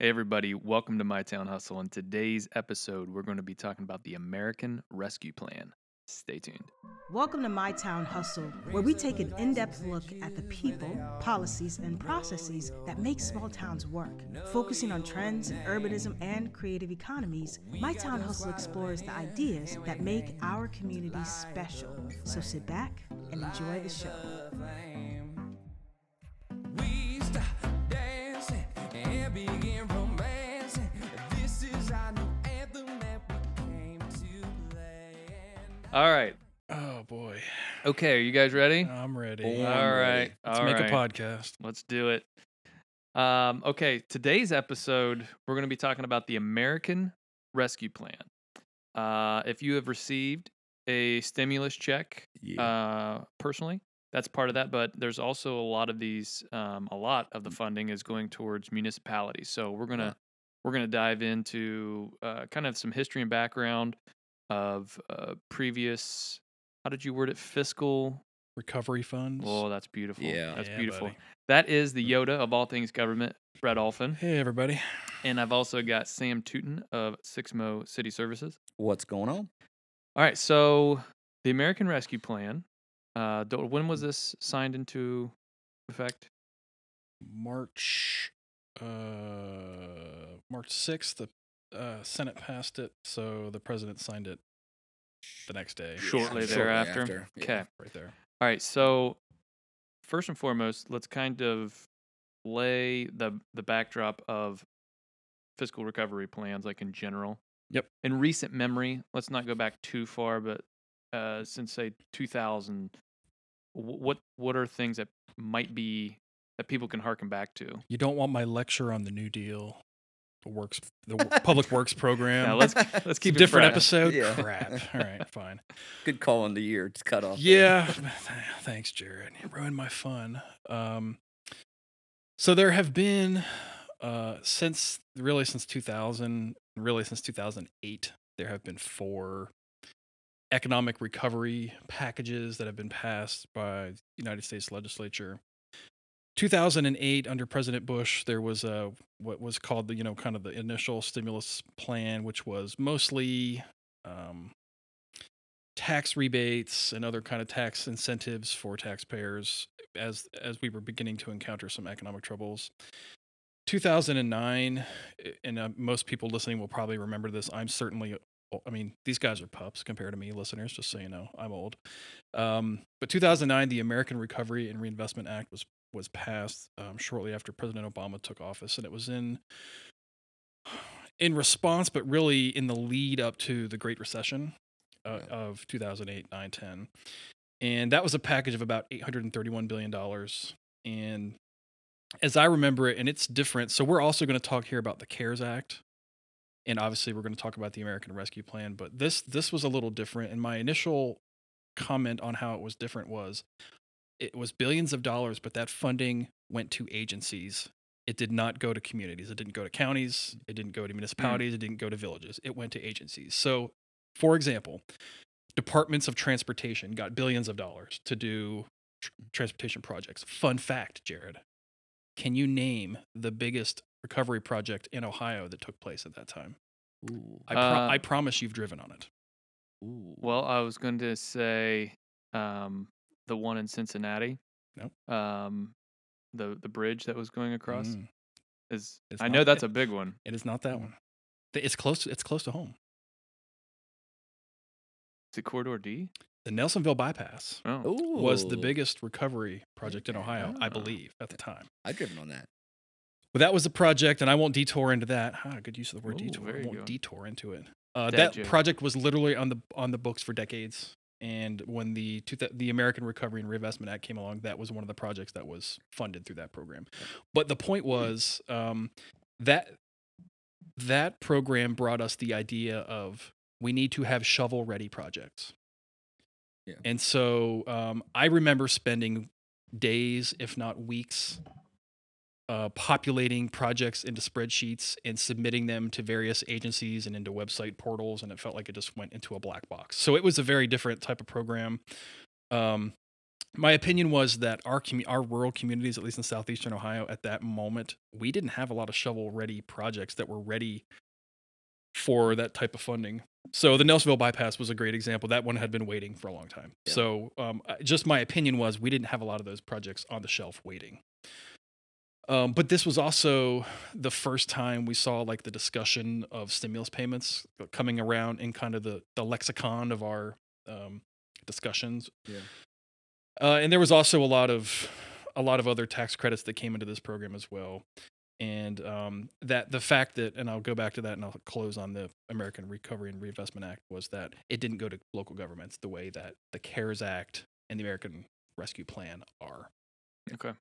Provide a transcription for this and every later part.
Hey, everybody, welcome to My Town Hustle. In today's episode, we're going to be talking about the American Rescue Plan. Stay tuned. Welcome to My Town Hustle, where we take an in depth look at the people, policies, and processes that make small towns work. Focusing on trends, in urbanism, and creative economies, My Town Hustle explores the ideas that make our communities special. So sit back and enjoy the show. All right. Oh boy, Okay, are you guys ready? I'm ready. All I'm right. ready. Let's all make right. a podcast. Let's do it. Um, okay, today's episode, we're going to be talking about the American Rescue Plan. Uh, if you have received a stimulus check Yeah. uh, personally, that's part of that. But there's also a lot of these, um, a lot of the funding is going towards municipalities. So we're gonna Yeah. we're gonna dive into uh, kind of some history and background of uh, previous. How did you word it? Fiscal. Recovery funds. Oh, that's beautiful. Yeah. that's Yeah, beautiful. buddy. That is the Yoda of all things government, Brett Alphin. Hey everybody. And I've also got Sam Tootin of Sixmo City Services. What's going on? All right, so the American Rescue Plan. Uh, when was this signed into effect? March, uh, March sixth. The uh, Senate passed it, so the president signed it the next day. Shortly shortly thereafter. after, yeah. Okay. right there. All right, so first and foremost, let's kind of lay the the backdrop of fiscal recovery plans, like in general. Yep. In recent memory, let's not go back too far, but uh, since say 2000, what what are things that might be that people can harken back to? You don't want my lecture on the New Deal, the works, the public works program. Now let's let's keep it different fresh. episode. Yeah. Crap. All right, fine. Good call on the year. It's cut off. Yeah. Thanks, Jared. You ruined my fun. Um, so there have been, uh, since really since 2000, really since 2008, there have been four economic recovery packages that have been passed by the United States legislature. 2008 under President Bush, there was a what was called the you know kind of the initial stimulus plan, which was mostly um, tax rebates and other kind of tax incentives for taxpayers as as we were beginning to encounter some economic troubles. 2009 eh, and uh, most people listening will probably remember this. I'm certainly I mean, these guys are pups compared to me, listeners, just so you know. I'm old. Um, but 2009 the American Recovery and Reinvestment Act was was passed um, shortly after President Obama took office and it was in in response but really in the lead up to the Great Recession uh, Yeah. of 2008, 9, 10. And that was a package of about $831 billion. And as I remember it, and it's different. So we're also going to talk here about the CARES Act. And obviously we're going to talk about the American Rescue Plan, but this this was a little different. And my initial comment on how it was different was it was billions of dollars, but that funding went to agencies. It did not go to communities. It didn't go to counties. It didn't go to municipalities. It didn't go to villages. It went to agencies. So, for example, departments of transportation got billions of dollars to do tr- transportation projects. Fun fact, Jared. Can you name the biggest recovery project in Ohio that took place at that time? Ooh. I, pro- Uh, I promise you've driven on it. Ooh. Well, I was going to say um, the one in Cincinnati. Nope. Um, the the bridge that was going across Mm, is. It's I know that's it- a big one. it is not that one. It's close. It's close to home. Is it Corridor D? The Nelsonville bypass Oh, was the biggest recovery project in Okay. Ohio, I Ah. believe, at the time. I've driven on that. Well, that was the project, and I won't detour into that. Ah, good use of the word Ooh, detour. I won't good. detour into it. Uh, that joke. project was literally on the on the books for decades. And when the the American Recovery and Reinvestment Act came along, that was one of the projects that was funded through that program. But the point was um, that that program brought us the idea of we need to have shovel ready projects. Yeah. And so um, I remember spending days, if not weeks, uh, populating projects into spreadsheets and submitting them to various agencies and into website portals, and it felt like it just went into a black box. So it was a very different type of program. Um, my opinion was that our commu- our rural communities, at least in southeastern Ohio, at that moment, we didn't have a lot of shovel ready projects that were ready for that type of funding. So the Nelsonville bypass was a great example. That one had been waiting for a long time. Yeah. So um, just my opinion was we didn't have a lot of those projects on the shelf waiting. Um, but this was also the first time we saw like the discussion of stimulus payments coming around in kind of the, the lexicon of our um, discussions. Yeah. Uh, and there was also a lot of a lot of other tax credits that came into this program as well. And um, that the fact that, and I'll go back to that and I'll close on the American Recovery and Reinvestment Act was that it didn't go to local governments the way that the CARES Act and the American Rescue Plan are. Okay.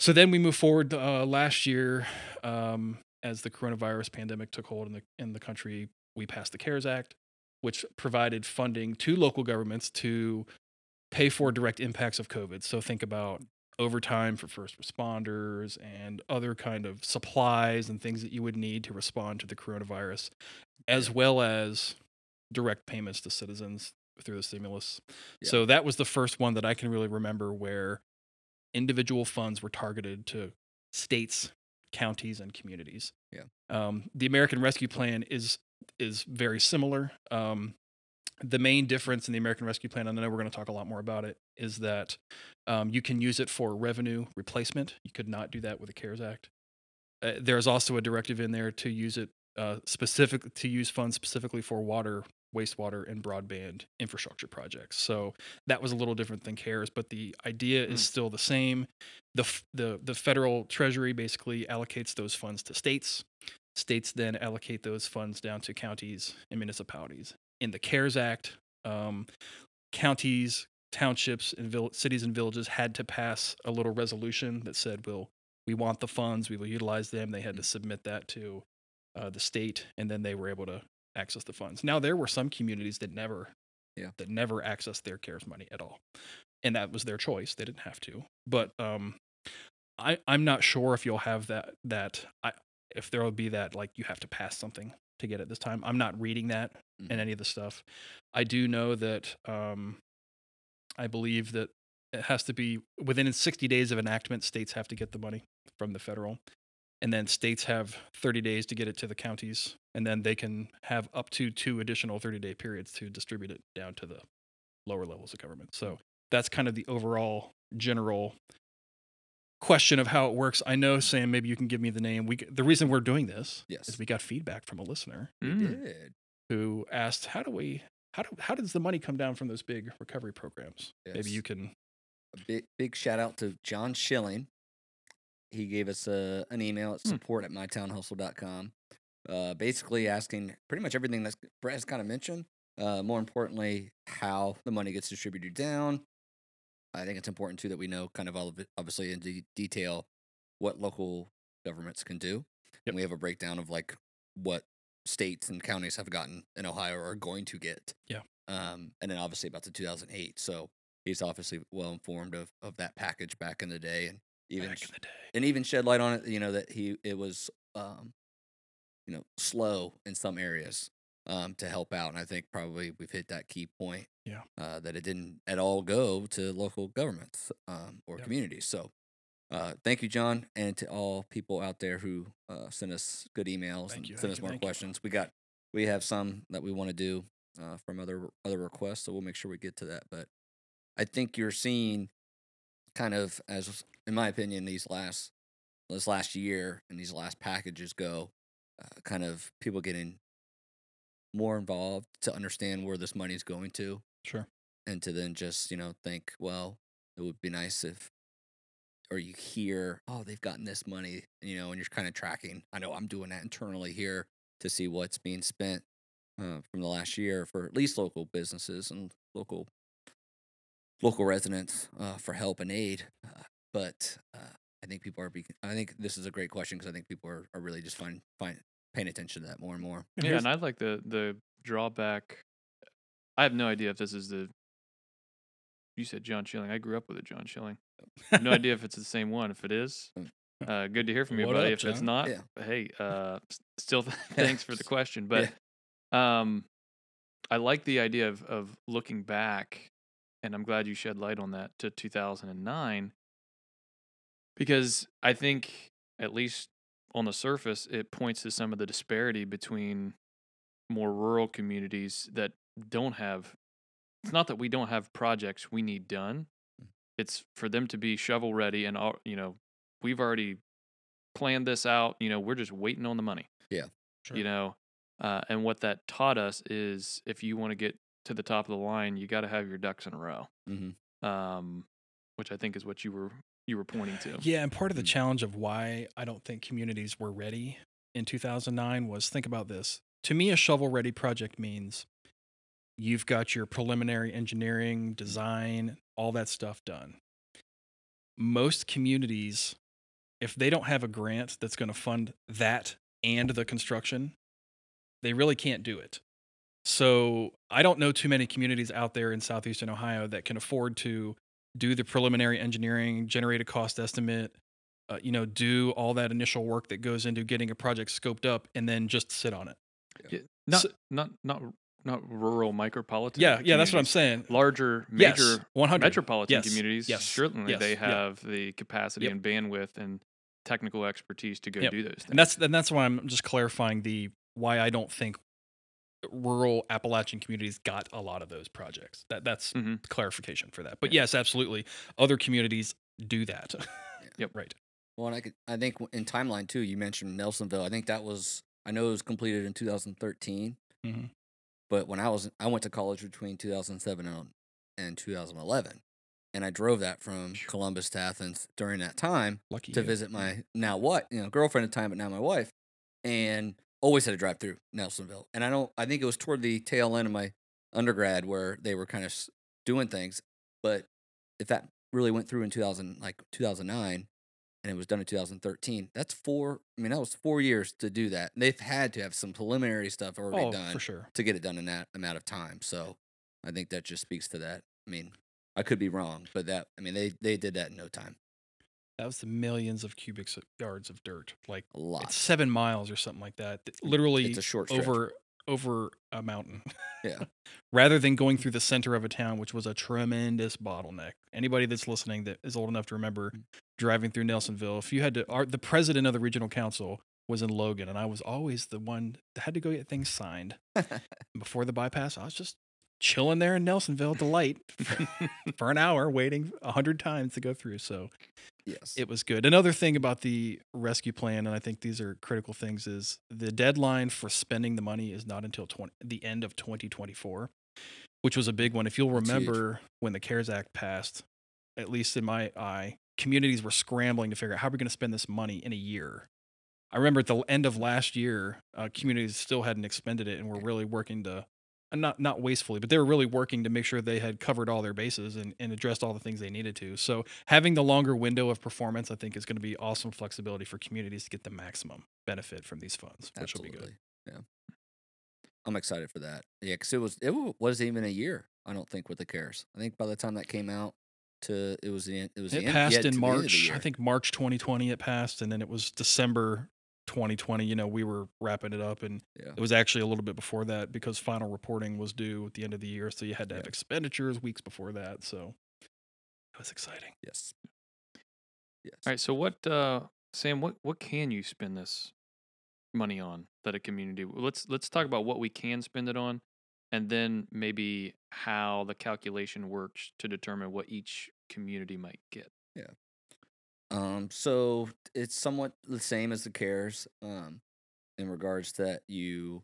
So then we move forward uh, last year, um, as the coronavirus pandemic took hold in the in the country, we passed the CARES Act, which provided funding to local governments to pay for direct impacts of COVID. So think about overtime for first responders and other kind of supplies and things that you would need to respond to the coronavirus, as well as direct payments to citizens through the stimulus. Yeah. So that was the first one that I can really remember where individual funds were targeted to states, counties, and communities. Yeah. Um, the American Rescue Plan is is very similar. Um, the main difference in the American Rescue Plan, and I know we're going to talk a lot more about it, is that um, you can use it for revenue replacement. You could not do that with the CARES Act. Uh, there's also a directive in there to use it uh, specific to use funds specifically for water, wastewater, and broadband infrastructure projects. So that was a little different than CARES, but the idea is Mm. still the same. The f- the the federal treasury basically allocates those funds to states. States then allocate those funds down to counties and municipalities. In the CARES Act, um, counties, townships, and vill- cities and villages had to pass a little resolution that said, "We'll we want the funds, we will utilize them." They had to submit that to uh, the state, and then they were able to access the funds. Now there were some communities that never, Yeah. that never accessed their CARES money at all, and that was their choice. They didn't have to. But um, I I'm not sure if you'll have that that I if there will be that like you have to pass something to get it this time. I'm not reading that in Mhm. any of the stuff. I do know that um, I believe that it has to be within 60 days of enactment. States have to get the money from the federal, and then states have 30 days to get it to the counties, and then they can have up to two additional 30 day periods to distribute it down to the lower levels of government. So that's kind of the overall general question of how it works. I know, Sam, maybe you can give me the name. We the reason we're doing this Yes. is we got feedback from a listener Mm. did. who asked, "How do we? How do? How does the money come down from those big recovery programs?" Maybe you can. A big big shout out to John Schilling. He gave us a, an email at Hmm. support at mytownhustle.com. Uh, basically asking pretty much everything that Brett has kind of mentioned. Uh, more importantly, how the money gets distributed down. I think it's important too that we know kind of all of it, obviously in de- detail, what local governments can do. Yep. And we have a breakdown of like what states and counties have gotten in Ohio or are going to get. Yeah. Um, and then obviously about the 2008. So he's obviously well informed of, of that package back in the day and even back in the day. and even shed light on it you know that he it was um you know slow in some areas um to help out and i think probably we've hit that key point Yeah. uh that it didn't at all go to local governments um or Yeah. communities so uh thank you john and to all people out there who uh send us good emails Thank and you, send us you, more thank you. questions we got we have some that we want to do uh from other other requests so we'll make sure we get to that but i think you're seeing kind of as in my opinion these last this last year and these last packages go uh, kind of people getting more involved to understand where this money is going to Sure. and to then just you know think well it would be nice if or you hear oh they've gotten this money you know and you're kind of tracking i know i'm doing that internally here to see what's being spent uh, from the last year for at least local businesses and local local residents uh, for help and aid uh, but uh, i think people are be- i think this is a great question because i think people are, are really just find, find paying attention to that more and more And Yeah, and I like the the drawback. I have no idea if this is the. You said John Schilling. I grew up with a John Schilling. no idea if it's the same one. If it is, Mm. uh, good to hear from you, What buddy. up, if it's not, Yeah. hey, uh, still thanks for the question. But Yeah. um, I like the idea of of looking back and I'm glad you shed light on that to 2009 because I think at least on the surface it points to some of the disparity between more rural communities that don't have it's not that we don't have projects we need done it's for them to be shovel ready and all you know we've already planned this out you know we're just waiting on the money Sure. you know uh, and what that taught us is if you want to get to the top of the line you got to have your ducks in a row hmm um, which i think is what you were you were pointing to Yeah, and part of the Mm. challenge of why I don't think communities were ready in 2009 was think about this. To me, a shovel ready project means you've got your preliminary engineering, design, all that stuff done. Most communities, if they don't have a grant that's going to fund that and the construction, they really can't do it. So I don't know too many communities out there in southeastern Ohio that can afford to do the preliminary engineering, generate a cost estimate, uh, you know, do all that initial work that goes into getting a project scoped up, and then just sit on it. Yeah, not So- not not not rural micropolitan Yeah, yeah, that's what I'm saying. larger Yes, major 100. metropolitan Yes, communities yes, certainly yes, they yeah. have the capacity Yep. and bandwidth and technical expertise to go Yep. do those things and that's and that's why I'm just clarifying the why I don't think rural Appalachian communities got a lot of those projects. That that's Mhm. clarification for that. But Yeah. yes, absolutely, other communities do that. Yep. Right. Well, and I could, I think in timeline too, you mentioned Nelsonville. I think that was, I know it was completed in 2013, Mhm. but when I was, I went to college between 2007 and, and 2011, and I drove that from Columbus to Athens during that time Lucky to you. visit my now what you know girlfriend at the time, but now my wife, and always had to drive through Nelsonville. And I don't, I think it was toward the tail end of my undergrad where they were kind of doing things. But if that really went through in 2000, like 2009, and it was done in 2013, that's four. I mean, that was four years to do that. And they've had to have some preliminary stuff already Oh, done for sure. to get it done in that amount of time. So I think that just speaks to that. I mean, I could be wrong, but that I mean they they did that in no time. That was the millions of cubic yards of dirt, like A lot. seven miles or something like that. Literally, it's a short stretch. over over a mountain. Yeah. Rather than going through the center of a town, which was a tremendous bottleneck. Anybody that's listening that is old enough to remember Mm. driving through Nelsonville, if you had to, our, the president of the regional council was in Logan, and I was always the one that had to go get things signed before the bypass. I was just chilling there in Nelsonville delight for, for an hour, waiting a hundred times to go through. So yes. it was good. Another thing about the rescue plan, and I think these are critical things, is the deadline for spending the money is not until 20, the end of 2024, which was a big one. If you'll remember when the CARES Act passed, at least in my eye, communities were scrambling to figure out how we're going to spend this money in a year. I remember at the end of last year, uh, communities still hadn't expended it, and were really working to, not not wastefully, but they were really working to make sure they had covered all their bases and, and addressed all the things they needed to. So having the longer window of performance, I think, is going to be awesome flexibility for communities to get the maximum benefit from these funds, which will be good. Absolutely. Yeah. I'm excited for that. Yeah, because it was it wasn't even a year. I don't think with the cares. I think by the time that came out, to it was the it was It the passed yeah, to in the end the March. I think March 2020 it passed, and then it was December 2020. You know, we were wrapping it up, and Yeah. it was actually a little bit before that because final reporting was due at the end of the year. So you had to have Yeah. expenditures weeks before that. So it was exciting. Yes. Yes. all right so what uh sam what what can you spend this money on that a community let's let's talk about what we can spend it on and then maybe how the calculation works to determine what each community might get Um, so it's somewhat the same as the cares, um, in regards that you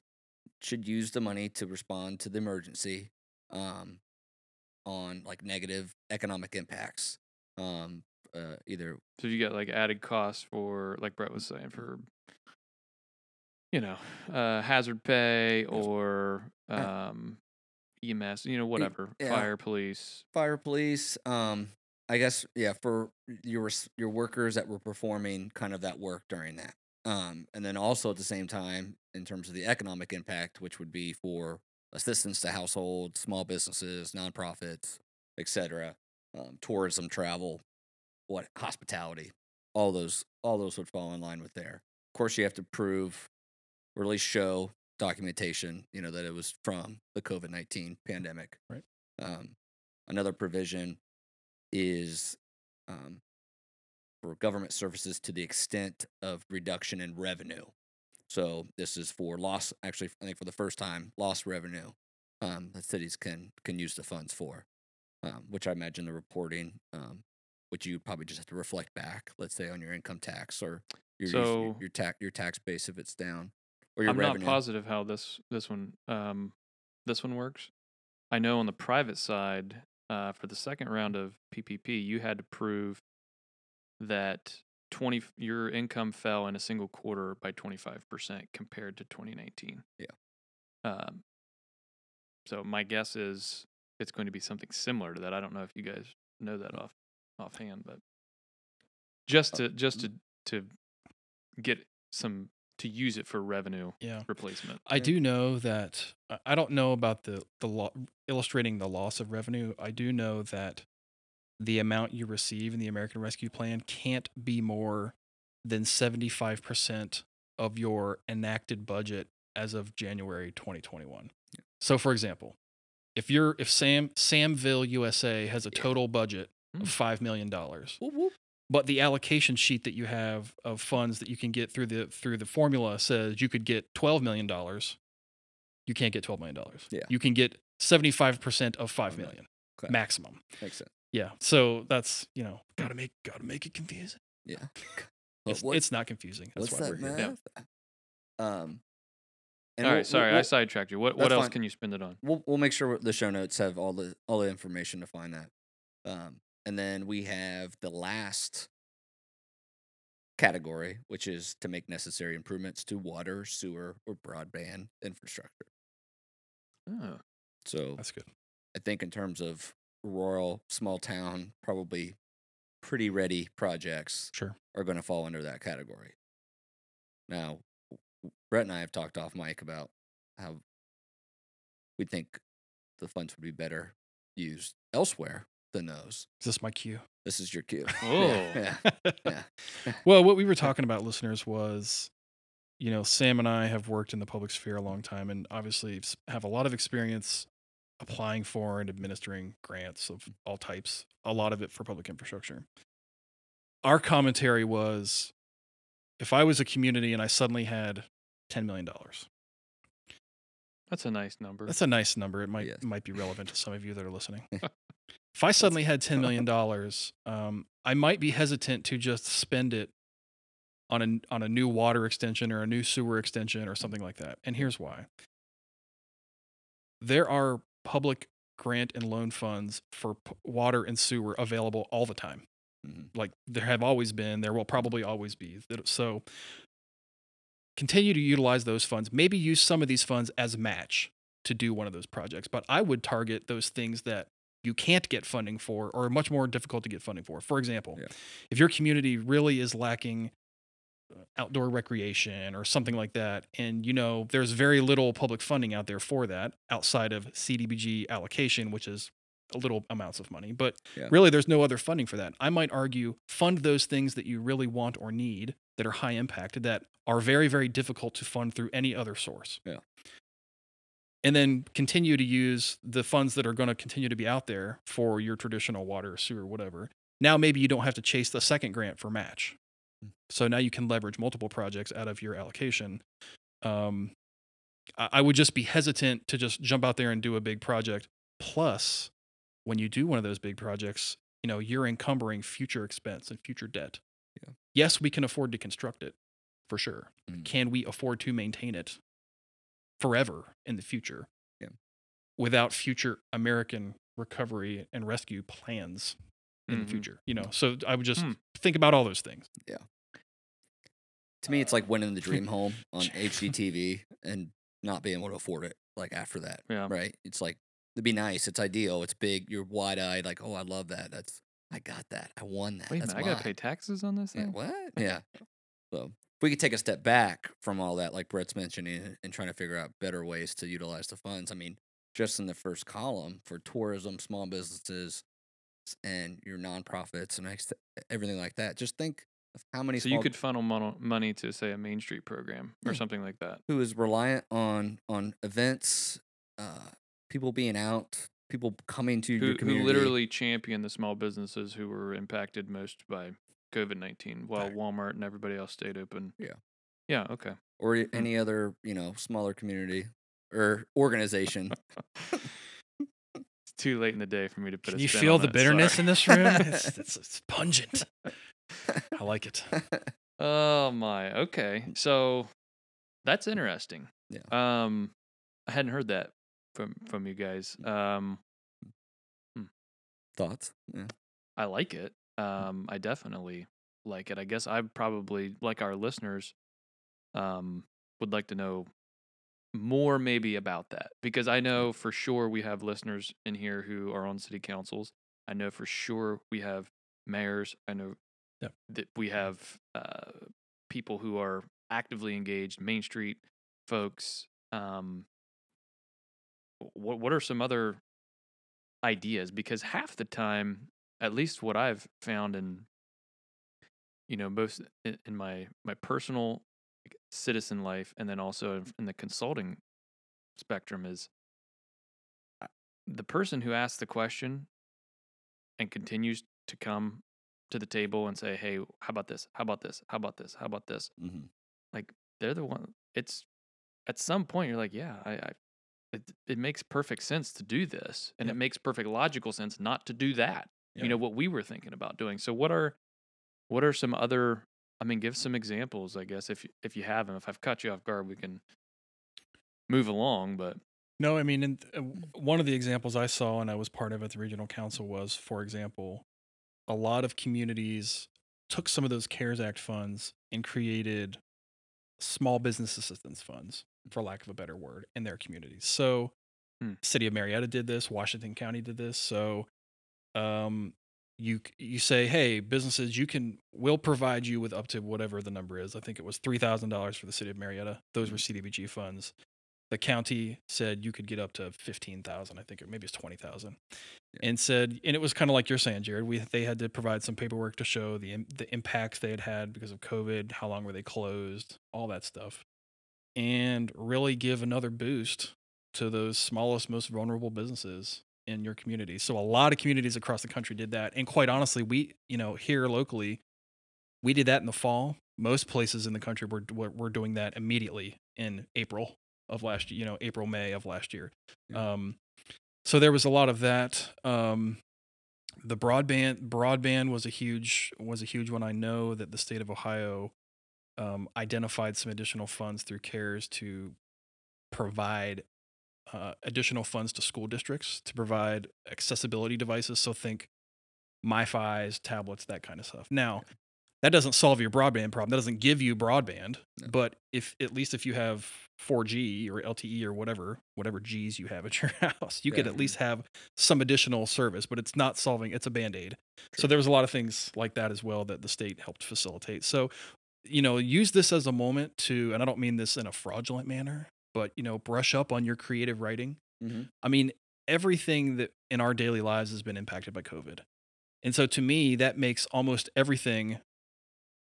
should use the money to respond to the emergency, um, on like negative economic impacts. Um, uh, either So you got like added costs for, like Brett was saying, for you know, uh, hazard pay or um, EMS, you know, whatever, yeah. fire, police. fire police um i guess yeah for your your workers that were performing kind of that work during that um and then also at the same time in terms of the economic impact which would be for assistance to households small businesses nonprofits etc um, tourism travel what hospitality all those all those would fall in line with there of course you have to prove or at least show documentation you know that it was from the covid-19 pandemic Right. um, Another provision is um, for government services to the extent of reduction in revenue. So this is for loss. Actually, I think for the first time, lost revenue um, that cities can can use the funds for, um, which I imagine the reporting, um, which you probably just have to reflect back. Let's say on your income tax or your your, So- your tax your tax base if it's down, or your I'm revenue. not positive how this this one um this one works. I know on the private side, uh, for the second round of PPP, you had to prove that twenty your income fell in a single quarter by twenty five percent compared to 2019. Yeah. Um. So my guess is it's going to be something similar to that. I don't know if you guys know that off offhand, but just Uh, to just to to get some to use it for revenue Yeah. replacement. I Yeah. do know that I- I don't know about the the law illustrating the loss of revenue. I do know that the amount you receive in the American Rescue Plan can't be more than 75% of your enacted budget as of January 2021. So for example, if you're if Sam Samville USA has a Yeah. total budget Mm. of 5 million dollars, Whoop, whoop. But the allocation sheet that you have of funds that you can get through the through the formula says you could get 12 million dollars you can't get 12 million dollars Yeah. you can get 75% of five million okay. maximum Makes sense. yeah so that's you know got to make got to make it confusing Yeah. it's, what- it's not confusing that's What's why that we're here math? Um. and All we'll- sorry, we'll, I sidetracked you. What what else fine. can you spend it on? We'll we'll make sure the show notes have all the all the information to find that. Um, and then we have the last category, which is to make necessary improvements to water, sewer, or broadband infrastructure. Oh, So that's good I think in terms of rural, small town, probably pretty ready projects sure are going to fall under that category. Now, Brett and I have talked off mic about how we think the funds would be better used elsewhere than those. is this my cue This is your cue. Oh. Yeah, yeah, yeah. well what we were talking about listeners was you know sam and i have worked in the public sphere a long time and obviously have a lot of experience applying for and administering grants of all types a lot of it for public infrastructure our commentary was if i was a community and i suddenly had $10 million that's a nice number. that's a nice number it might Yes. might be relevant to some of you that are listening if i suddenly had $10 million um, i might be hesitant to just spend it on a on a new water extension or a new sewer extension or something like that. And here's why. There are public grant and loan funds for p- water and sewer available all the time. Mhm. Like there have always been, there will probably always be. So continue to utilize those funds. Maybe use some of these funds as match to do one of those projects, but I would target those things that you can't get funding for or are much more difficult to get funding for. For example, Yeah. if your community really is lacking uh, outdoor recreation or something like that and you know there's very little public funding out there for that outside of CDBG allocation which is a little amounts of money but Yeah. really there's no other funding for that i might argue fund those things that you really want or need that are high impact that are very very difficult to fund through any other source Yeah. And then continue to use the funds that are going to continue to be out there for your traditional water sewer whatever now maybe you don't have to chase the second grant for match Mm. so now you can leverage multiple projects out of your allocation. Um, I, I would just be hesitant to just jump out there and do a big project. Plus, when you do one of those big projects, you know you're encumbering future expense and future debt. Yeah. Yes, we can afford to construct it, for sure. Mm. Can we afford to maintain it forever in the future? Yeah. Without future American recovery and rescue plans in Mhm. the future, you know. So I would just Hmm. think about all those things. Yeah. To me, it's like winning the dream home on HGTV and not being able to afford it. Like after that, Yeah. right? It's like it'd be nice. It's ideal. It's big. You're wide eyed. Like, oh, I love that. That's I got that. I won that. Wait That's minute, I gotta pay taxes on this Yeah, thing. what? Yeah. So we could take a step back from all that, like Brett's mentioning, and trying to figure out better ways to utilize the funds. I mean, just in the first column for tourism, small businesses, and your nonprofits and everything like that. Just think of how many So you could funnel mono- money to say a Main Street program or Yeah. something like that. who is reliant on on events, uh, people being out, people coming to who, your who community. literally champion the small businesses who were impacted most by COVID nineteen, while Right. Walmart and everybody else stayed open. Yeah. Yeah. Okay. or any other you know smaller community or organization. It's too late in the day for me to put. Can you feel the that, bitterness sorry. in this room? it's, it's, it's pungent. I like it. Oh my. Okay. So that's interesting. Yeah. Um, I hadn't heard that from from you guys. Um, Thoughts? Yeah. I like it. Um, I definitely like it. I guess I probably like our listeners. Um, would like to know more maybe about that because I know for sure we have listeners in here who are on city councils. I know for sure we have mayors. I know Yep. that we have uh, people who are actively engaged, Main Street folks. Um, what what are some other ideas? Because half the time, at least what I've found in you know most in, in my my personal citizen life, and then also in- the consulting spectrum, is the person who asks the question and continues to come to the table and say, "Hey, how about this? How about this? How about this? How about this?" hmm like they're the one it's at some point you're like yeah i, I it, it makes perfect sense to do this and Yep. it makes perfect logical sense not to do that Yep. you know what we were thinking about doing so what are what are some other i mean give some examples i guess if you if you have them if i've caught you off guard we can move along but No, I mean, and uh, one of the examples I saw and I was part of at the regional council was, for example, a lot of communities took some of those CARES Act funds and created small business assistance funds, for lack of a better word, in their communities. So, Hmm. City of Marietta did this, Washington County did this. So, um, you you say, hey, businesses, you can we'll provide you with up to whatever the number is. I think it was three thousand dollars for the City of Marietta. Those were CDBG funds the county said you could get up to 15,000 I think or maybe it's 20,000 and said and it was kind of like you're saying Jared we they had to provide some paperwork to show the the impacts they had had because of covid how long were they closed all that stuff and really give another boost to those smallest most vulnerable businesses in your community. So a lot of communities across the country did that and quite honestly we you know here locally we did that in the fall. Most places in the country were were, were doing that immediately in April of last year, you know April May of last year. Yeah. um so there was a lot of that. Um the broadband broadband was a huge was a huge one. I know that the state of Ohio um, identified some additional funds through CARES to provide uh, additional funds to school districts to provide accessibility devices. So think MiFi's, tablets, that kind of stuff. Now, that doesn't solve your broadband problem. That doesn't give you broadband. No. But if at least if you have 4G or LTE or whatever, whatever G's you have at your house, you could at least have some additional service. But it's not solving. It's a band aid. So there was a lot of things like that as well that the state helped facilitate. So you know, use this as a moment to, and I don't mean this in a fraudulent manner, but you know, brush up on your creative writing. Mhm. I mean, everything that in our daily lives has been impacted by COVID. And so to me, that makes almost everything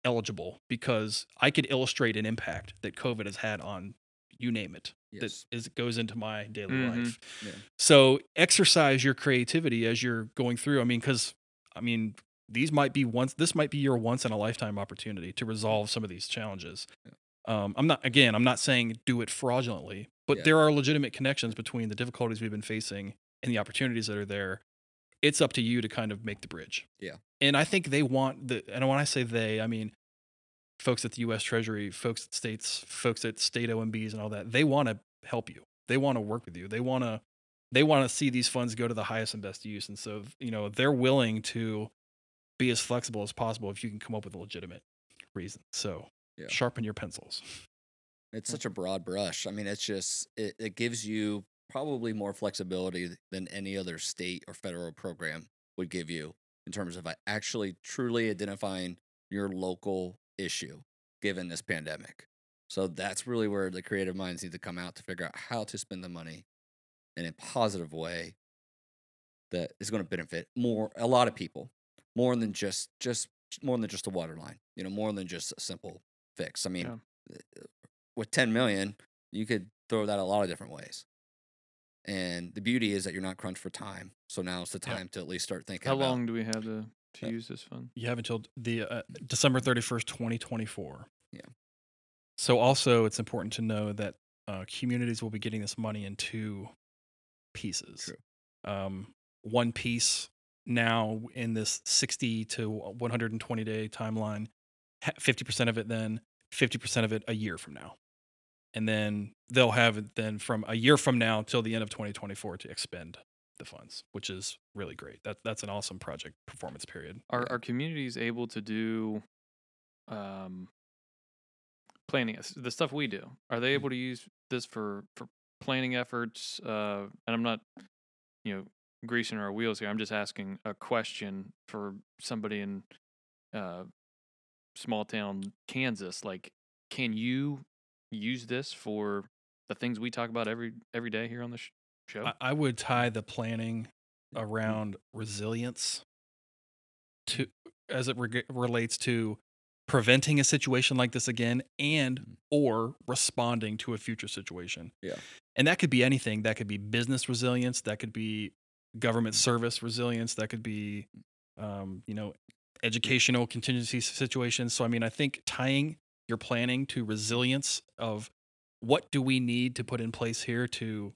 eligible because I could illustrate an impact that COVID has had on you name it Yes. that is goes into my daily Mhm. life. Yeah. So exercise your creativity as you're going through. I mean, because I mean, these might be once. This might be your once in a lifetime opportunity to resolve some of these challenges. Um, I'm not again. I'm not saying do it fraudulently, but Yeah. there are legitimate connections between the difficulties we've been facing and the opportunities that are there. It's up to you to kind of make the bridge. Yeah. And I think they want the. And when I say they, I mean folks at the U.S. Treasury, folks at states, folks at state OMBs, and all that. They want to help you. They want to work with you. They want to. They want to see these funds go to the highest and best use. And so, you know, they're willing to be as flexible as possible if you can come up with a legitimate reason. So, Yeah. sharpen your pencils. It's such a broad brush. I mean, it's just it, it gives you probably more flexibility than any other state or federal program would give you in terms of uh, actually truly identifying your local issue given this pandemic. So that's really where the creative minds need to come out to figure out how to spend the money in a positive way that is going to benefit more a lot of people more than just just more than just a water line you know more than just a simple fix i mean Yeah. with 10 million you could throw that a lot of different ways And the beauty is that you're not crunched for time. So now it's the Yeah. time to at least start thinking How about long do we have to, to Uh, use this fund? You have until the uh, December 31st, 2024. Yeah. So also it's important to know that uh, communities will be getting this money in two pieces. True. Um, one piece now in this 60 to 120 day timeline, ha- 50% of it then, 50% of it a year from now. And then they'll have it then from a year from now till the end of 2024 to expend the funds, which is really great. That that's an awesome project performance period. Are are communities able to do um planning the stuff we do? Are they able to use this for for planning efforts? Uh and I'm not you know greasing our wheels here. I'm just asking a question for somebody in uh small town Kansas like can you use this for the things we talk about every every day here on the sh- show? I, I would tie the planning around resilience to as it reg- relates to preventing a situation like this again and or responding to a future situation. Yeah. And that could be anything. That could be business resilience, that could be government service resilience, that could be um, you know, educational contingency situations. So I mean, I think tying your planning to resilience of what do we need to put in place here to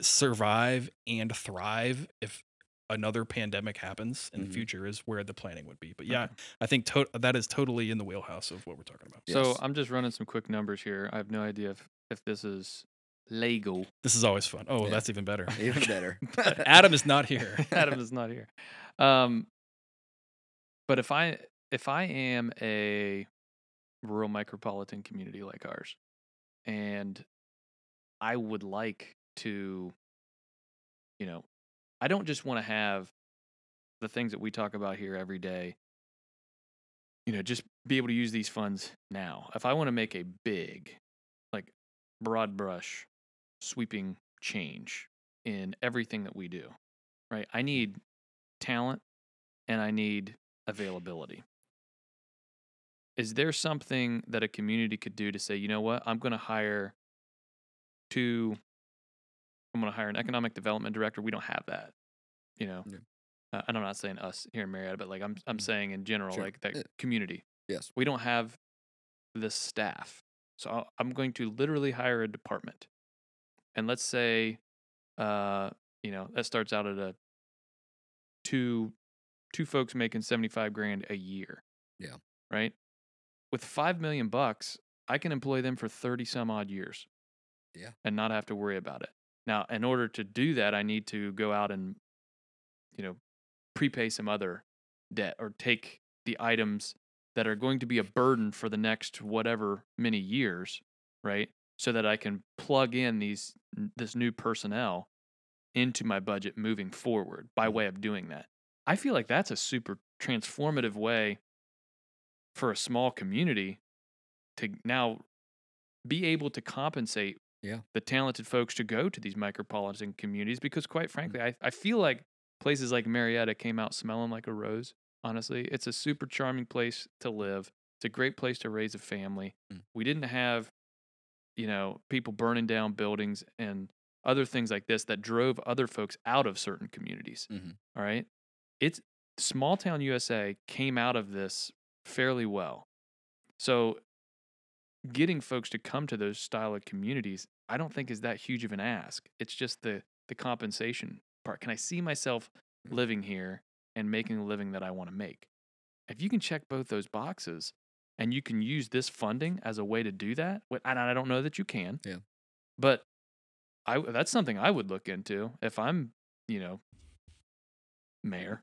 survive and thrive if another pandemic happens in Mhm. the future is where the planning would be. But yeah, Okay. I think to- that is totally in the wheelhouse of what we're talking about. So Yes. I'm just running some quick numbers here. I have no idea if, if this is legal. This is always fun. Oh, Yeah. that's even better. even better. Adam is not here. Adam is not here. Um, but if I if I am a rural micropolitan community like ours, and I would like to, you know, I don't just want to have the things that we talk about here every day. You know, just be able to use these funds now. If I want to make a big, like, broad brush, sweeping change in everything that we do, right? I need talent and I need availability. Is there something that a community could do to say, you know what, I'm going to hire two, I'm going to hire an economic development director. We don't have that, you know. Yeah. Uh, and I'm not saying us here in Marietta, but like I'm, I'm Mhm. saying in general, Sure. like that Yeah. community. yes. We don't have the staff, so I'll, I'm going to literally hire a department, and let's say, uh, you know, that starts out at a two two folks making 75 grand a year. Yeah. Right? With 5 million bucks, I can employ them for 30 some odd years. Yeah. And not have to worry about it. Now, in order to do that, I need to go out and you know, prepay some other debt or take the items that are going to be a burden for the next whatever many years, right? So that I can plug in these this new personnel into my budget moving forward by mm-hmm. way of doing that. I feel like that's a super transformative way for a small community to now be able to compensate Yeah. the talented folks to go to these micropolitan communities because quite frankly I, I feel like places like marietta came out smelling like a rose honestly it's a super charming place to live it's a great place to raise a family Mm. we didn't have you know people burning down buildings and other things like this that drove other folks out of certain communities Mhm. all right it's small town usa came out of this fairly well. So getting folks to come to those style of communities i don't think is that huge of an ask. It's just the the compensation part. Can i see myself living here and making the living that i want to make? If you can check both those boxes and you can use this funding as a way to do that and i don't know that you can Yeah. but i that's something i would look into if i'm you know mayor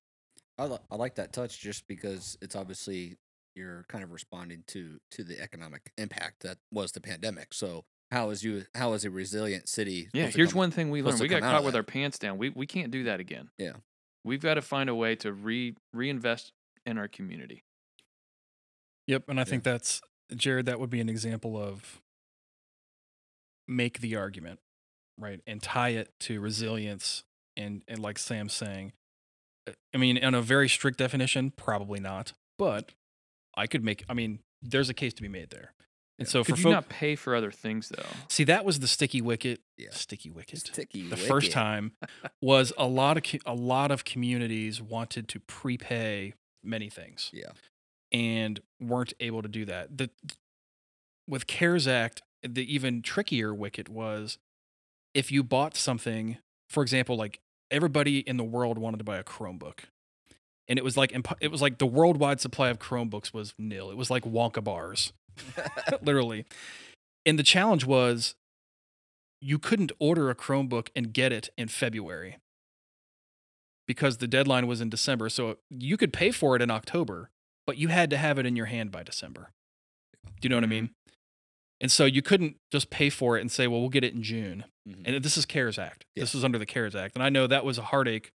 I, li- I like that touch just because it's obviously you're kind of responding to to the economic impact that was the pandemic. So how is you how is a resilient city? Yeah, here's come- one thing we supposed learned: we got caught with our pants down. We we can't do that again. Yeah. we've got to find a way to re reinvest in our community. Yep, and I think that's Jared. That would be an example of make the argument, right, and tie it to resilience and and like Sam's saying. I mean, on a very strict definition, probably not, but I could make. I mean, there's a case to be made there. And Yeah. so for Could you folk, not pay for other things though? see that was the sticky wicket. Yeah. Sticky wicket. Sticky the first time was a lot of a lot of communities wanted to prepay many things Yeah. and weren't able to do that. The with CARES Act, the even trickier wicket was if you bought something, for example, like everybody in the world wanted to buy a Chromebook. And it was like it was like the worldwide supply of Chromebooks was nil. It was like Wonka bars, literally. And the challenge was you couldn't order a Chromebook and get it in February because the deadline was in December. So you could pay for it in October, but you had to have it in your hand by December. Do you know what I mm-hmm. mean? And so you couldn't just pay for it and say, well, we'll get it in June. Mhm. And this is CARES Act. This was under the CARES Act. And I know that was a heartache.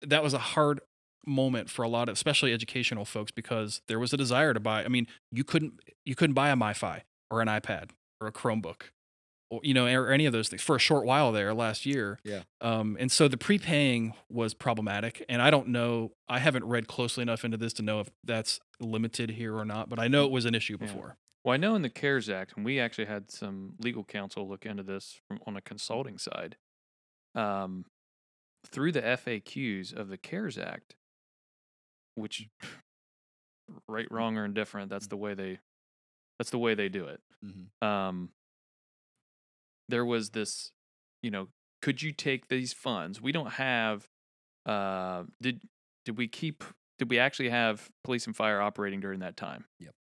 That was a hard moment for a lot of especially educational folks because there was a desire to buy. I mean, you couldn't you couldn't buy a MiFi or an iPad or a Chromebook or you know or any of those things for a short while there last year. Yeah. Um, and so the prepaying was problematic. And I don't know, I haven't read closely enough into this to know if that's limited here or not, but I know it was an issue before. Well, I know in the CARES Act, and we actually had some legal counsel look into this from, on a consulting side. Um, through the FAQs of the CARES Act, which, right, wrong, or indifferent, that's the way they, that's the way they do it. Mhm. Um, there was this, you know, could you take these funds? We don't have. Uh, did did we keep? Did we actually have police and fire operating during that time? Yep.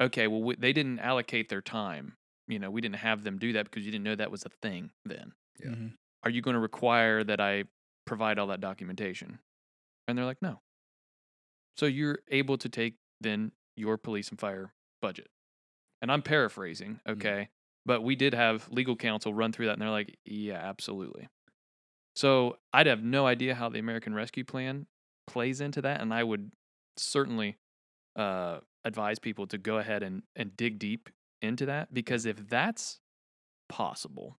Okay, well, we, they didn't allocate their time. You know, we didn't have them do that because you didn't know that was a thing then. Yeah. Mhm. Are you going to require that I provide all that documentation? And they're like, no. So you're able to take then your police and fire budget. And I'm paraphrasing, okay? But we did have legal counsel run through that and they're like, yeah, absolutely. So I'd have no idea how the American Rescue Plan plays into that. And I would certainly uh, advise people to go ahead and, and dig deep into that because if that's possible,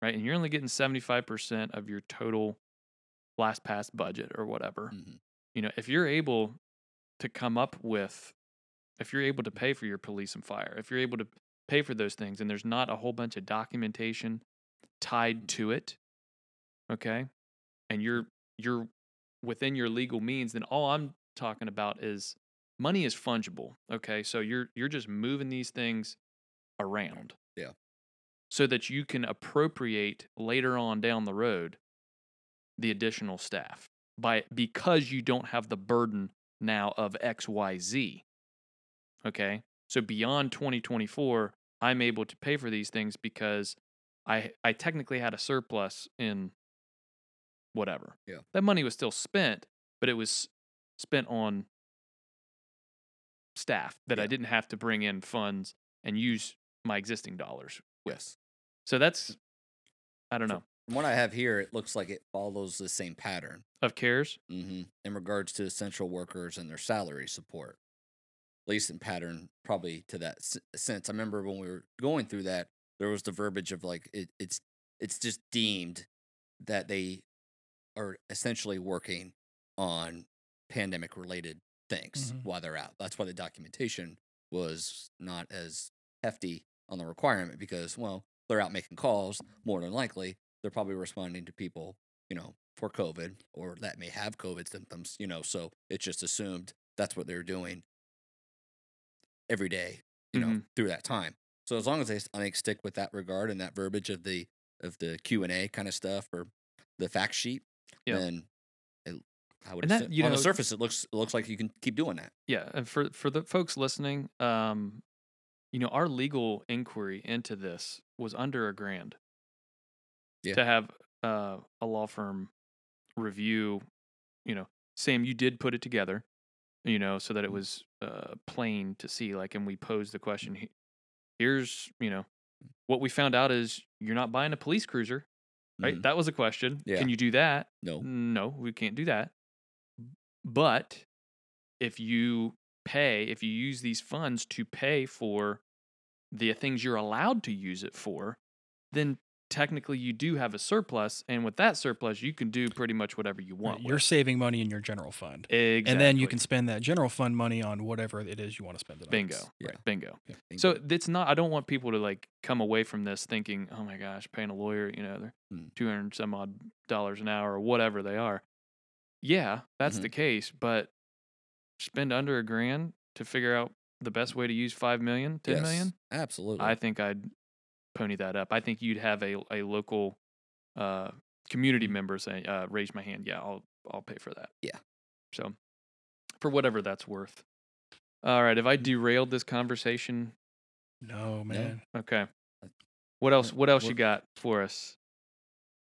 right, and you're only getting 75% of your total last pass budget or whatever, Mhm. you know, if you're able to come up with, if you're able to pay for your police and fire, if you're able to pay for those things and there's not a whole bunch of documentation tied to it, okay, and you're, you're within your legal means, then all I'm talking about is money is fungible. Okay. So you're, you're just moving these things around. Yeah. So that you can appropriate later on down the road the additional staff by because you don't have the burden now of XYZ. Okay? So beyond 2024, I'm able to pay for these things because I I technically had a surplus in whatever. Yeah. That money was still spent, but it was spent on staff that I didn't have to bring in funds and use my existing dollars with. Yes. So that's I don't know. From what I have here, it looks like it follows the same pattern Of cares? hmm in regards to essential workers and their salary support. At least in pattern, probably to that s- sense. I remember when we were going through that, there was the verbiage of like it, it's it's just deemed that they are essentially working on pandemic related things Mhm. while they're out. That's why the documentation was not as hefty on the requirement because well they're out making calls more than likely they're probably responding to people you know for covid or that may have covid symptoms you know so it's just assumed that's what they're doing every day you know Mhm. through that time so as long as they I think stick with that regard and that verbiage of the of the q&a kind of stuff or the fact sheet Yeah. then I would And that, you on know- the surface it looks it looks like you can keep doing that Yeah, and for for the folks listening, um, you know, our legal inquiry into this was under a grand. Yeah. To have uh, a law firm review, you know, Sam, you did put it together, you know, so that it was uh, plain to see. Like, and we posed the question: Here's, you know, what we found out is you're not buying a police cruiser, right? Mhm. That was a question. Yeah. Can you do that? no No, we can't do that. But if you pay, if you use these funds to pay for the things you're allowed to use it for, then technically you do have a surplus, and with that surplus, you can do pretty much whatever you Right, want. You're saving money in your general fund. exactly. And then you can spend that general fund money on whatever it is you want to spend it on. bingo. Yeah. Right, bingo. Bingo. So it's not. I don't want people to like come away from this thinking, "Oh my gosh, paying a lawyer, you know, they're Mm. two hundred some odd dollars an hour or whatever they are." Yeah, that's Mhm. the case, but spend under a grand to figure out the best way to use five million, ten yes, million. absolutely. I think I'd pony that up. I think you'd have a a local uh, community member saying, uh, "Raise my hand. Yeah, I'll I'll pay for that." Yeah. So, for whatever that's worth. All right. Have I derailed this conversation? No, man. Okay. What else? What else you got for us?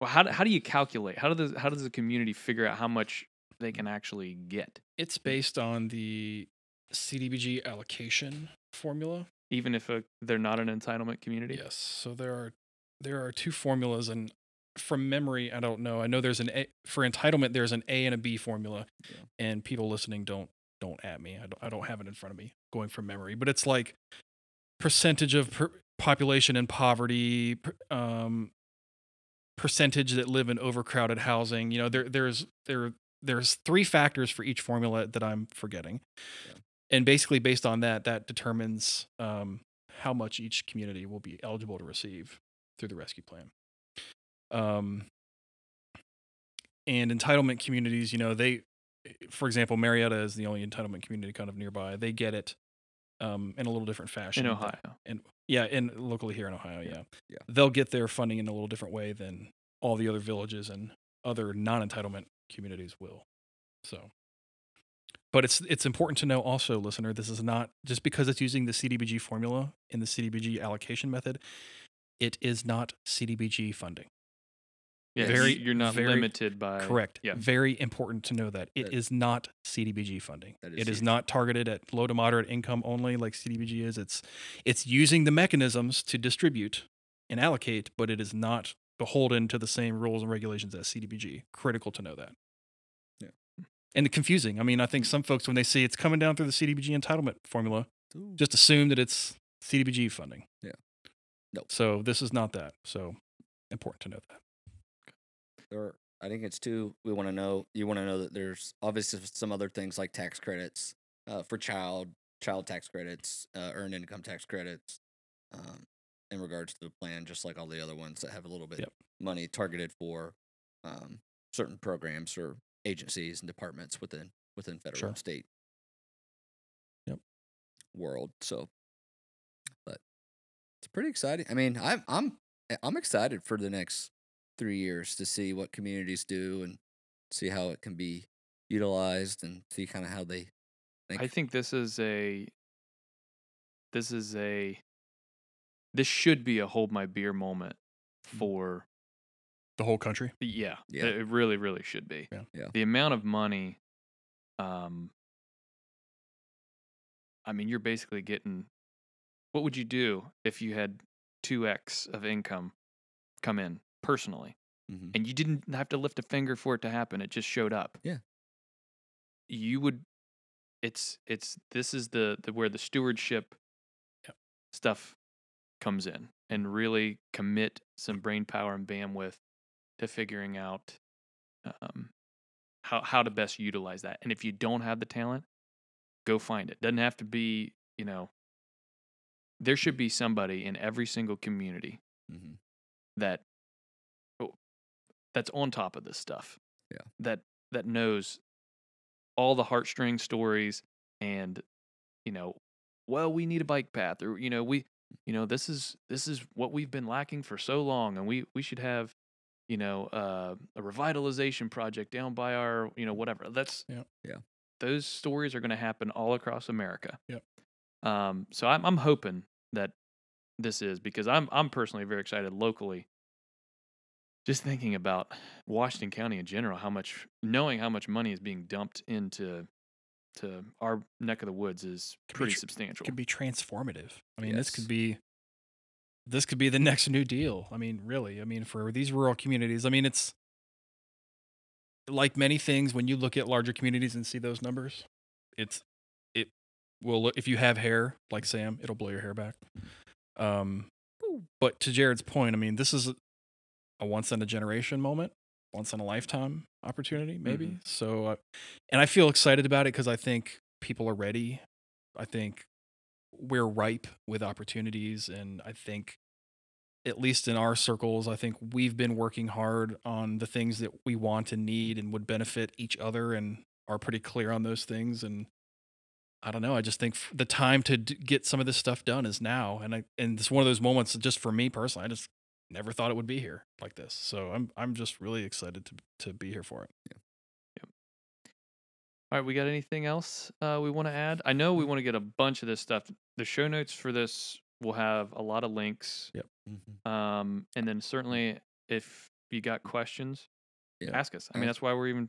Well, how do, how do you calculate? How does how does the community figure out how much they can actually get, It's based on the CDBG allocation formula. even if uh they're not an entitlement community? Yes. So there are there are two formulas, and from memory, I don't know. I know there's an a, for entitlement. There's an A and a B formula, Yeah. and people listening don't don't at me. I don't I don't have it in front of me going from memory, but it's like percentage of per, population in poverty, um, percentage that live in overcrowded housing. You know, there there's there there's three factors for each formula that I'm forgetting, Yeah. and basically based on that, that determines um, how much each community will be eligible to receive through the rescue plan. Um, and entitlement communities, you know, they, for example, Marietta is the only entitlement community kind of nearby. They get it um, in a little different fashion. In Ohio. and yeah, in locally here in Ohio, yeah. Yeah. They'll get their funding in a little different way than all the other villages and other non-entitlement communities will. So but it's it's important to know also, listener, this is not just because it's using the CDBG formula in the CDBG allocation method, it is not CDBG funding. Yeah, Very- you- you're not very limited by Correct. Yeah. Very important to know that. it That- is not CDBG funding. That is It is huge. not targeted at low to moderate income only like CDBG is. It's it's using the mechanisms to distribute and allocate, but it is not beholden to the same rules and regulations as CDBG. Critical to know that. Yeah. And confusing. I mean, I think some folks when they see it's coming down through the CDBG entitlement formula, Ooh. just assume that it's CDBG funding. Yeah. Nope. So this is not that. So important to know that. Or I think it's two. We want to know. You want to know that there's obviously some other things like tax credits uh, for child child tax credits, uh, earned income tax credits, um, in regards to the plan, just like all the other ones that have a little bit Yep. money targeted for um, certain programs or agencies and departments within within federal Sure. and state. Yep. World. So, but it's pretty exciting. I mean, I'm I'm I'm excited for the next three years to see what communities do and see how it can be utilized and see kind of how they think. I think this is a this is a this should be a hold my beer moment Mm. for The whole country. yeah, Yeah. it really really should be Yeah. Yeah. the amount of money um I mean you're basically getting what would you do if you had 2x of income come in personally Mhm. and you didn't have to lift a finger for it to happen it just showed up Yeah. you would it's it's this is the, the where the stewardship Yep. stuff comes in and really commit some brain power and bandwidth to figuring out um, how how to best utilize that and if you don't have the talent go find it doesn't have to be you know there should be somebody in every single community Mhm. that that's on top of this stuff. Yeah. That that knows all the heartstring stories and you know, well, we need a bike path or you know, we you know, this is this is what we've been lacking for so long and we we should have you know, uh, a revitalization project down by our, you know, whatever. That's Yeah. Yeah. Those stories are going to happen all across America. Yep. Um, so I'm I'm hoping that this is because I'm I'm personally very excited locally. Just thinking about Washington County in general, how much knowing how much money is being dumped into to our neck of the woods is Could pretty tr- substantial. could be transformative. I mean, this could be this could be the next new deal. I mean, really. I mean, for these rural communities, I mean, it's like many things when you look at larger communities and see those numbers, it's it will look if you have hair like Sam, it'll blow your hair back. Um but to Jared's point, I mean, this is a once in a generation moment, once in a lifetime opportunity, maybe. Mm-hmm. So, uh, and I feel excited about it because I think people are ready. I think we're ripe with opportunities, and I think, at least in our circles, I think we've been working hard on the things that we want and need and would benefit each other, and are pretty clear on those things. And I don't know. I just think the time to d- get some of this stuff done is now, and I and it's one of those moments. Just for me personally, I just never thought it would be here like this. So I'm I'm just really excited to to be here for it. Yeah. All right, we got anything else uh, we want to add? I know we want to get a bunch of this stuff. The show notes for this will have a lot of links. Yep. Mhm. Um, and then certainly if you got questions, Yeah. ask us. I mean, that's why we're even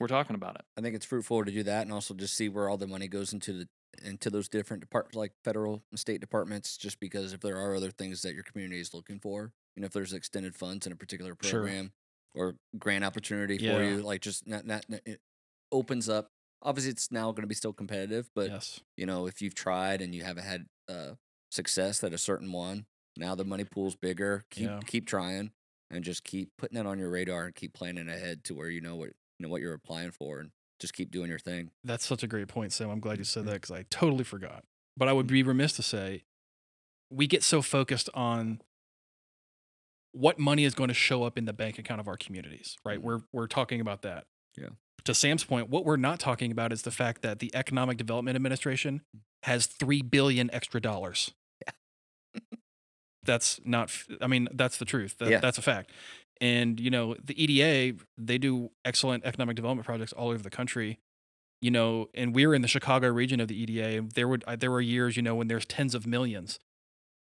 we're talking about it. I think it's fruitful to do that and also just see where all the money goes into the into those different departments like federal and state departments just because if there are other things that your community is looking for, you know, if there's extended funds in a particular Sure. program or grant opportunity for you, like just not, not not- it opens up obviously it's now going to be still competitive, but yes. you know, if you've tried and you haven't had uh, success at a certain one, now the money pool's bigger. Keep Yeah. keep trying and just keep putting it on your radar and keep planning ahead to where you know what you know what you're applying for and just keep doing your thing. That's such a great point, Sam. I'm glad you said that because I totally forgot. But I would be remiss to say we get so focused on what money is going to show up in the bank account of our communities, right? Mhm. We're we're talking about that. Yeah. To Sam's point, what we're not talking about is the fact that the Economic Development Administration has three billion extra dollars. Yeah. that's not. I mean, that's the truth. That, Yeah. That's a fact. And you know, the EDA they do excellent economic development projects all over the country you know, and we're in the Chicago region of the EDA. and There would uh, there were years, you know, when there's tens of millions.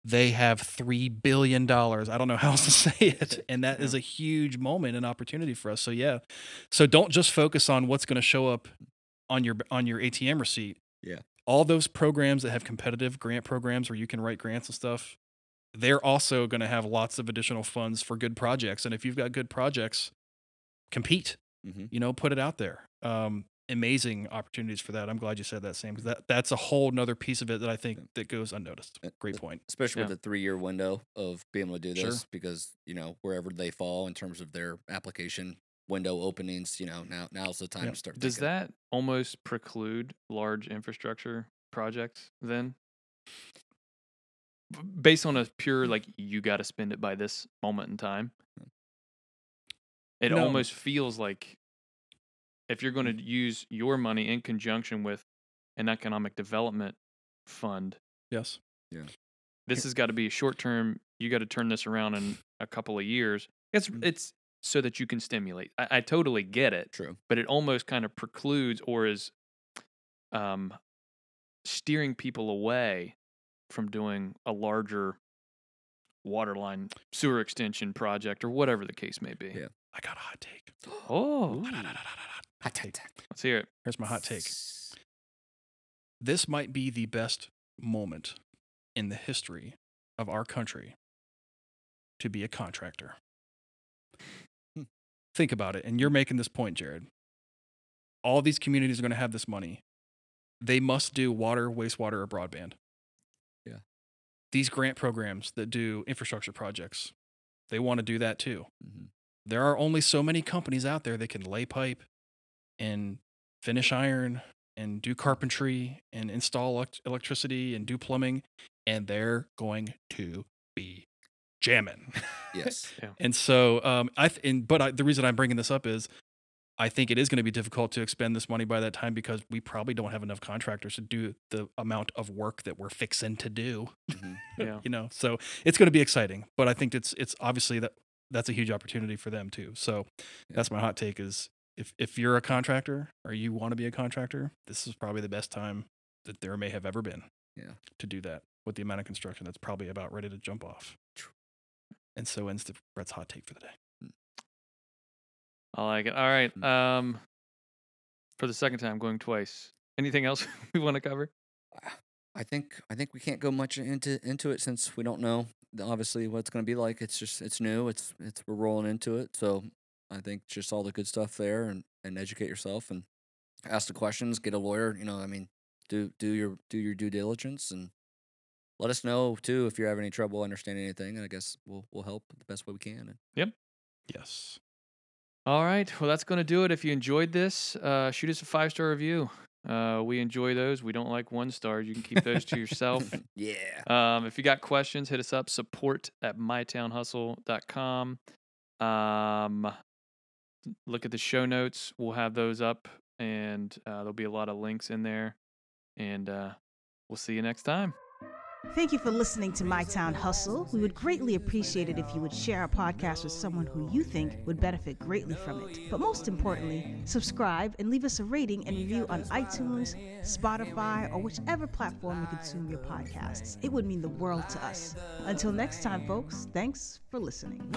They have three billion dollars. I don't know how else to say it, and that is a huge moment and opportunity for us. So yeah, so don't just focus on what's going to show up on your on your ATM receipt. Yeah. all those programs that have competitive grant programs where you can write grants and stuff. They're also going to have lots of additional funds for good projects, and if you've got good projects, compete Mm-hmm. you know put it out there um amazing opportunities for that i'm glad you said that sam because that that's a whole nother piece of it that i think that goes unnoticed Uh, great uh, point Especially Yeah. with the three year window of being able to do Sure. this because, you know, wherever they fall in terms of their application window openings, you know, now now's the time Yep. to start Does thinking. that almost preclude large infrastructure projects then? B- Based on a pure like you got to spend it by this moment in time. It No. almost feels like if you're going to use your money in conjunction with an economic development fund, yes Yeah. this has got to be short term. You got to turn this around in a couple of years. It's Mm. it's so that you can stimulate. I, I totally get it True. but it almost kind of precludes or is um, steering people away from doing a larger water line sewer extension project or whatever the case may be. Yeah. i got a hot take Oh, Hot take. let's hear it. here's my hot take this might be the best moment in the history of our country to be a contractor Hmm. think about it and you're making this point jared all these communities are going to have this money they must do water wastewater or broadband Yeah. These grant programs that do infrastructure projects they want to do that too Mhm. there are only so many companies out there that can lay pipe and finish iron and do carpentry and install elect- electricity and do plumbing and they're going to be jamming Yes. and so um i th- and, but I, the reason i'm bringing this up is i think it is going to be difficult to expend this money by that time because we probably don't have enough contractors to do the amount of work that we're fixing to do Mhm. Yeah. you know so it's going to be exciting but i think it's it's obviously that that's a huge opportunity for them too so Yeah. that's my hot take is if if you're a contractor or you want to be a contractor this is probably the best time that there may have ever been Yeah. to do that with the amount of construction that's probably about ready to jump off and so ends the brett's hot take for the day I like it. All right. Mm. Um, for the second time, going twice. Anything else we want to cover? I think I think we can't go much into into it since we don't know obviously what it's going to be like. It's just it's new. It's it's we're rolling into it. So I think just all the good stuff there and and educate yourself and ask the questions. Get a lawyer. You know, I mean, do do your do your due diligence and let us know too if you're having any trouble understanding anything, and I guess we'll we'll help the best way we can. And Yep. Yes. All right. Well, that's going to do it. If you enjoyed this, uh, shoot us a five star review. Uh, we enjoy those. We don't like one stars. You can keep those to yourself. yeah, Um, if you got questions, hit us up support at mytownhustle.com. Um, look at the show notes. We'll have those up, and uh, there'll be a lot of links in there. And uh, we'll see you next time. Thank you for listening to My Town Hustle. We would greatly appreciate it if you would share our podcast with someone who you think would benefit greatly from it. But most importantly, subscribe and leave us a rating and review on iTunes, Spotify, or whichever platform you consume your podcasts. It would mean the world to us. Until next time, folks, thanks for listening.